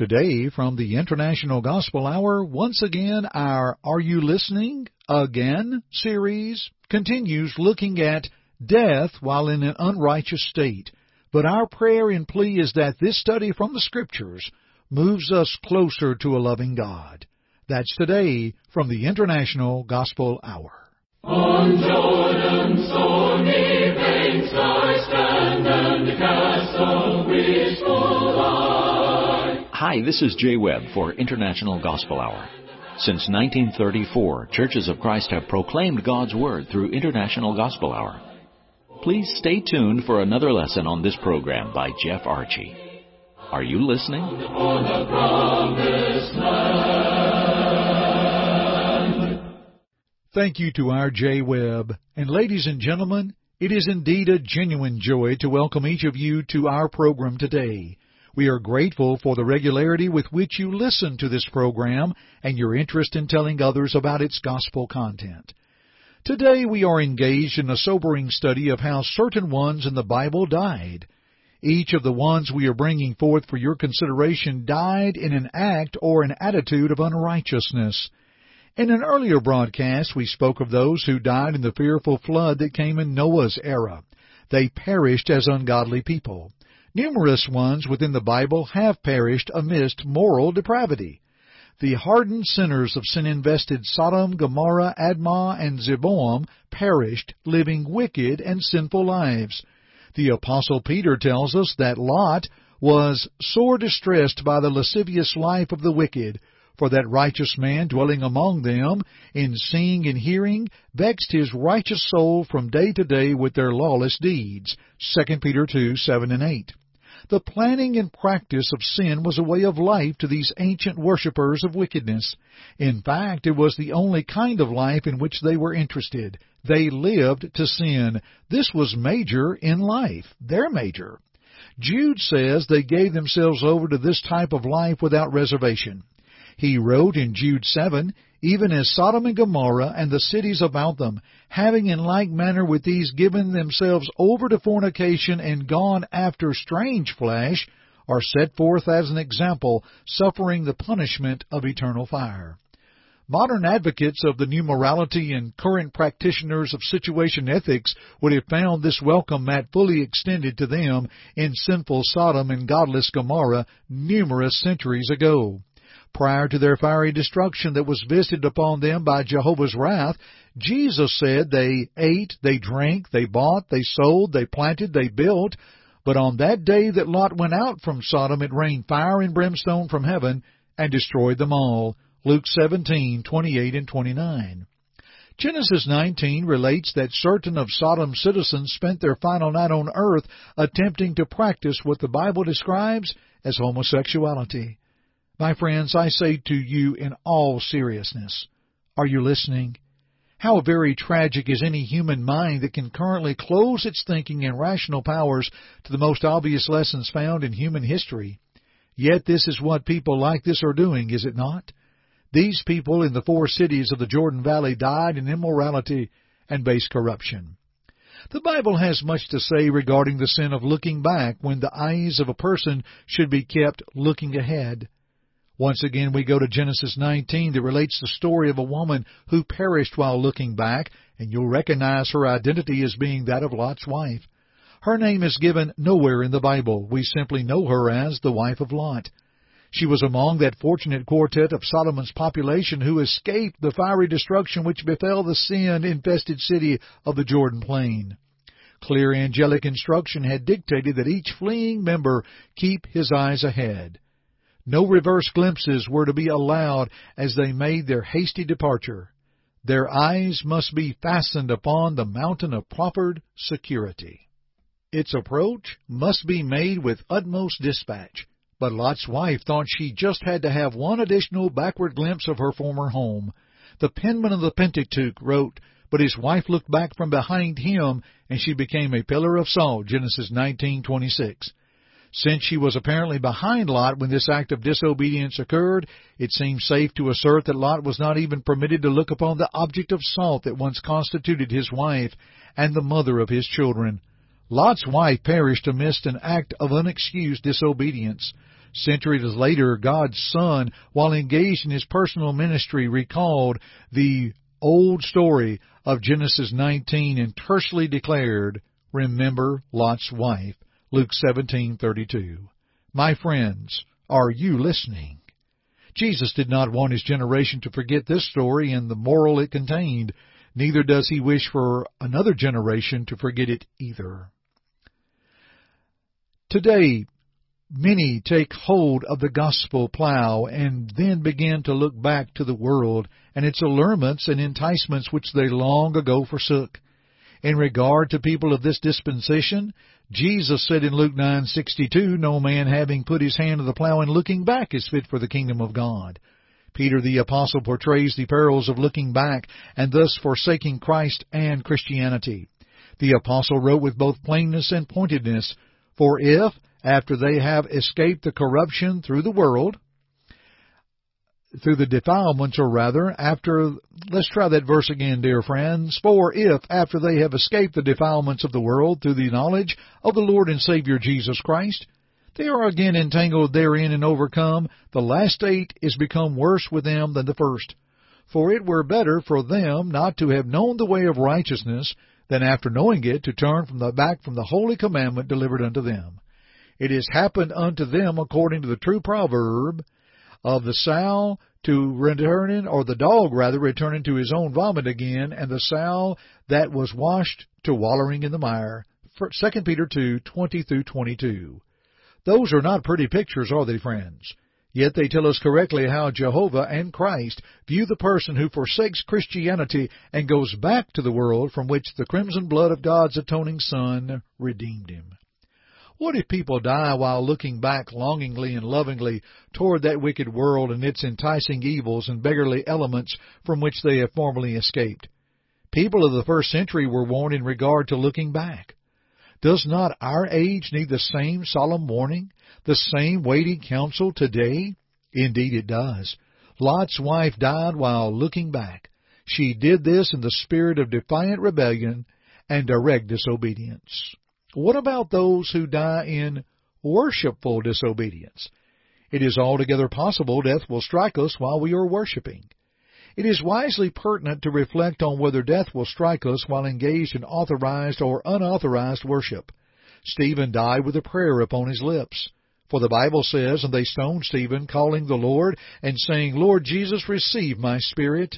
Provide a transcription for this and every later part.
Today, from the International Gospel Hour, once again, our Are You Listening? Again series continues looking at death while in an unrighteous state. But our prayer and plea is that this study from the Scriptures moves us closer to a loving God. That's today from the International Gospel Hour. On Hi, this is Jay Webb for International Gospel Hour. Since 1934, Churches of Christ have proclaimed God's Word through International Gospel Hour. Please stay tuned for another lesson on this program by Jeff Archie. Are you listening? Thank you to our Jay Webb. And ladies and gentlemen, it is indeed a genuine joy to welcome each of you to our program today. We are grateful for the regularity with which you listen to this program and your interest in telling others about its gospel content. Today we are engaged in a sobering study of how certain ones in the Bible died. Each of the ones we are bringing forth for your consideration died in an act or an attitude of unrighteousness. In an earlier broadcast, we spoke of those who died in the fearful flood that came in Noah's era. They perished as ungodly people. Numerous ones within the Bible have perished amidst moral depravity. The hardened sinners of sin-invested Sodom, Gomorrah, Admah, and Zeboim perished, living wicked and sinful lives. The Apostle Peter tells us that Lot was sore distressed by the lascivious life of the wicked, for that righteous man dwelling among them, in seeing and hearing, vexed his righteous soul from day to day with their lawless deeds. 2 Peter 2, 7 and 8. The planning and practice of sin was a way of life to these ancient worshippers of wickedness. In fact, it was the only kind of life in which they were interested. They lived to sin. This was major in life. Their major. Jude says they gave themselves over to this type of life without reservation. He wrote in Jude 7, even as Sodom and Gomorrah and the cities about them, having in like manner with these given themselves over to fornication and gone after strange flesh, are set forth as an example, suffering the punishment of eternal fire. Modern advocates of the new morality and current practitioners of situation ethics would have found this welcome mat fully extended to them in sinful Sodom and godless Gomorrah numerous centuries ago. Prior to their fiery destruction that was visited upon them by Jehovah's wrath, Jesus said they ate, they drank, they bought, they sold, they planted, they built, but on that day that Lot went out from Sodom it rained fire and brimstone from heaven and destroyed them all. Luke 17:28 and 29. Genesis 19 relates that certain of Sodom's citizens spent their final night on earth attempting to practice what the Bible describes as homosexuality. My friends, I say to you in all seriousness, are you listening? How very tragic is any human mind that can currently close its thinking and rational powers to the most obvious lessons found in human history. Yet this is what people like this are doing, is it not? These people in the four cities of the Jordan Valley died in immorality and base corruption. The Bible has much to say regarding the sin of looking back when the eyes of a person should be kept looking ahead. Once again, we go to Genesis 19 that relates the story of a woman who perished while looking back, and you'll recognize her identity as being that of Lot's wife. Her name is given nowhere in the Bible. We simply know her as the wife of Lot. She was among that fortunate quartet of Sodom's population who escaped the fiery destruction which befell the sin-infested city of the Jordan plain. Clear angelic instruction had dictated that each fleeing member keep his eyes ahead. No reverse glimpses were to be allowed as they made their hasty departure. Their eyes must be fastened upon the mountain of proffered security. Its approach must be made with utmost dispatch. But Lot's wife thought she just had to have one additional backward glimpse of her former home. The penman of the Pentateuch wrote, But his wife looked back from behind him, and she became a pillar of salt. Genesis 19:26. Since she was apparently behind Lot when this act of disobedience occurred, it seems safe to assert that Lot was not even permitted to look upon the object of salt that once constituted his wife and the mother of his children. Lot's wife perished amidst an act of unexcused disobedience. Centuries later, God's Son, while engaged in his personal ministry, recalled the old story of Genesis 19 and tersely declared, Remember Lot's wife. Luke 17:32. My friends, are you listening? Jesus did not want his generation to forget this story and the moral it contained. Neither does he wish for another generation to forget it either. Today, many take hold of the gospel plow and then begin to look back to the world and its allurements and enticements which they long ago forsook. In regard to people of this dispensation, Jesus said in Luke 9:62, "No man having put his hand to the plow and looking back is fit for the kingdom of God." Peter the apostle portrays the perils of looking back and thus forsaking Christ and Christianity. The apostle wrote with both plainness and pointedness, "For if after they have escaped the corruption through the world, through the defilements, or rather, after, let's try that verse again, dear friends. For if, after they have escaped the defilements of the world through the knowledge of the Lord and Savior Jesus Christ, they are again entangled therein and overcome, the last state is become worse with them than the first. For it were better for them not to have known the way of righteousness, than after knowing it to turn from the back from the holy commandment delivered unto them. It has happened unto them according to the true proverb of the sow to returning, or the dog rather, returning to his own vomit again, and the sow that was washed to wallowing in the mire. 2 Peter 2, 20 through 22. Those are not pretty pictures, are they, friends? Yet they tell us correctly how Jehovah and Christ view the person who forsakes Christianity and goes back to the world from which the crimson blood of God's atoning Son redeemed him. What if people die while looking back longingly and lovingly toward that wicked world and its enticing evils and beggarly elements from which they have formerly escaped? People of the first century were warned in regard to looking back. Does not our age need the same solemn warning, the same weighty counsel today? Indeed it does. Lot's wife died while looking back. She did this in the spirit of defiant rebellion and direct disobedience. What about those who die in worshipful disobedience? It is altogether possible death will strike us while we are worshiping. It is wisely pertinent to reflect on whether death will strike us while engaged in authorized or unauthorized worship. Stephen died with a prayer upon his lips. For the Bible says, And they stoned Stephen, calling the Lord, and saying, Lord Jesus, receive my spirit.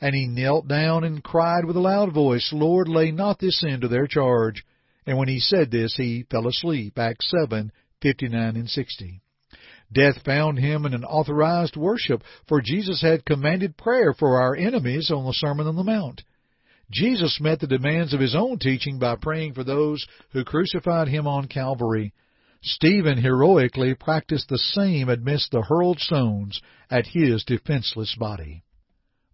And he knelt down and cried with a loud voice, Lord, lay not this sin to their charge. And when he said this, he fell asleep. Acts 7, 59 and 60. Death found him in an authorized worship, for Jesus had commanded prayer for our enemies on the Sermon on the Mount. Jesus met the demands of his own teaching by praying for those who crucified him on Calvary. Stephen heroically practiced the same amidst the hurled stones at his defenseless body.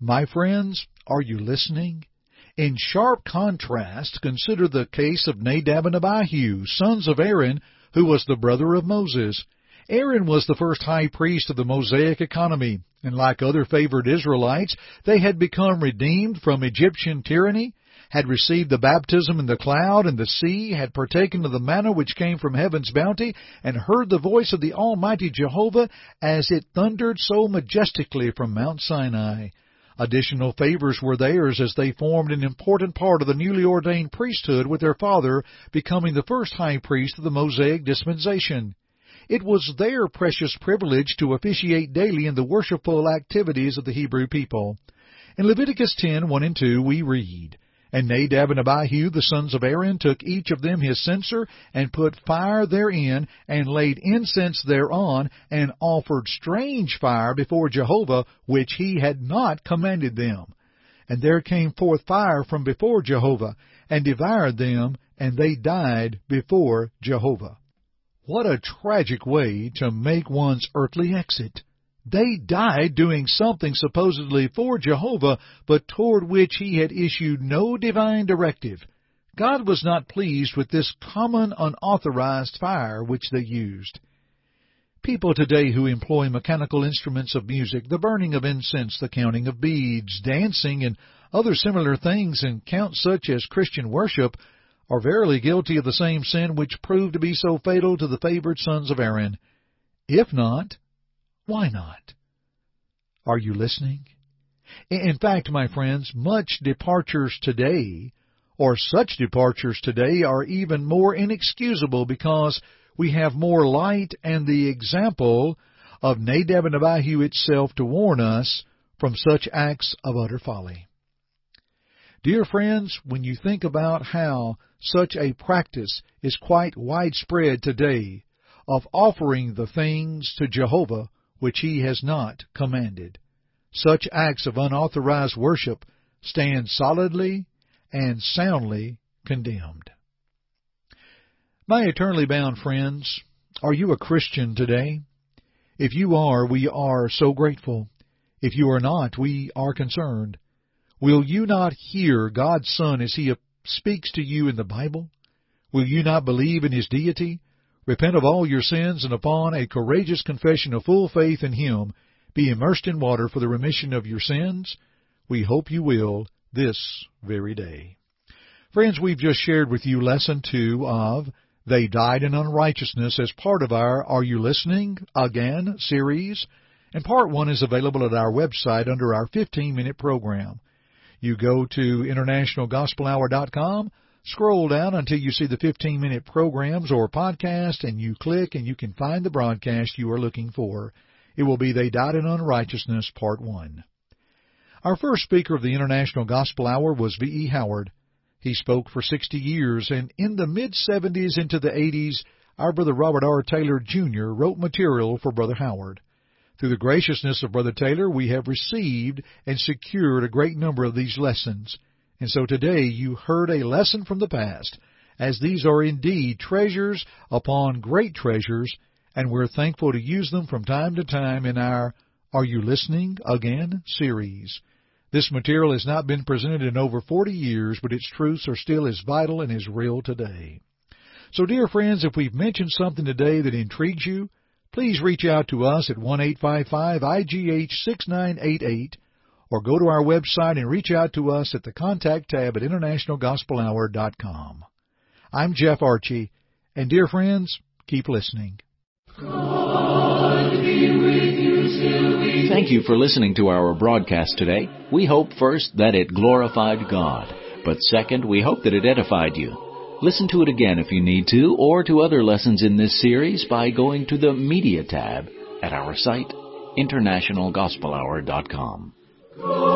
My friends, are you listening? In sharp contrast, consider the case of Nadab and Abihu, sons of Aaron, who was the brother of Moses. Aaron was the first high priest of the Mosaic economy, and like other favored Israelites, they had become redeemed from Egyptian tyranny, had received the baptism in the cloud and the sea, had partaken of the manna which came from heaven's bounty, and heard the voice of the Almighty Jehovah as it thundered so majestically from Mount Sinai. Additional favors were theirs as they formed an important part of the newly ordained priesthood with their father becoming the first high priest of the Mosaic dispensation. It was their precious privilege to officiate daily in the worshipful activities of the Hebrew people. In Leviticus 10, 1 and 2 we read, and Nadab and Abihu, the sons of Aaron, took each of them his censer, and put fire therein, and laid incense thereon, and offered strange fire before Jehovah, which he had not commanded them. And there came forth fire from before Jehovah, and devoured them, and they died before Jehovah. What a tragic way to make one's earthly exit! They died doing something supposedly for Jehovah, but toward which he had issued no divine directive. God was not pleased with this common unauthorized fire which they used. People today who employ mechanical instruments of music, the burning of incense, the counting of beads, dancing, and other similar things, and count such as Christian worship, are verily guilty of the same sin which proved to be so fatal to the favored sons of Aaron. If not, why not? Are you listening? In fact, my friends, much departures today, or such departures today, are even more inexcusable because we have more light and the example of Nadab and Abihu itself to warn us from such acts of utter folly. Dear friends, when you think about how such a practice is quite widespread today of offering the things to Jehovah which he has not commanded, such acts of unauthorized worship stand solidly and soundly condemned. My eternally bound friends, are you a Christian today? If you are, we are so grateful. If you are not, we are concerned. Will you not hear God's Son as He speaks to you in the Bible? Will you not believe in His deity? Repent of all your sins and upon a courageous confession of full faith in Him, be immersed in water for the remission of your sins? We hope you will this very day. Friends, we've just shared with you lesson two of They Died in Unrighteousness as part of our Are You Listening Again series. And part one is available at our website under our 15 minute program. You go to internationalgospelhour.com, scroll down until you see the 15 minute programs or podcast, and you click and you can find the broadcast you are looking for. It will be They Died in Unrighteousness, Part 1. Our first speaker of the International Gospel Hour was V.E. Howard. He spoke for 60 years, and in the mid 70s into the 80s, our brother Robert R. Taylor, Jr. wrote material for Brother Howard. Through the graciousness of Brother Taylor, we have received and secured a great number of these lessons. And so today you heard a lesson from the past, as these are indeed treasures upon great treasures, and we're thankful to use them from time to time in our Are You Listening Again series. This material has not been presented in over 40 years, but its truths are still as vital and as real today. So, dear friends, if we've mentioned something today that intrigues you, please reach out to us at 1-855-IGH-6988 or go to our website and reach out to us at the contact tab at internationalgospelhour.com. I'm Jeff Archie, and dear friends, keep listening. Thank you for listening to our broadcast today. We hope first that it glorified God, but second, we hope that it edified you. Listen to it again if you need to, or to other lessons in this series by going to the Media tab at our site, internationalgospelhour.com. Go.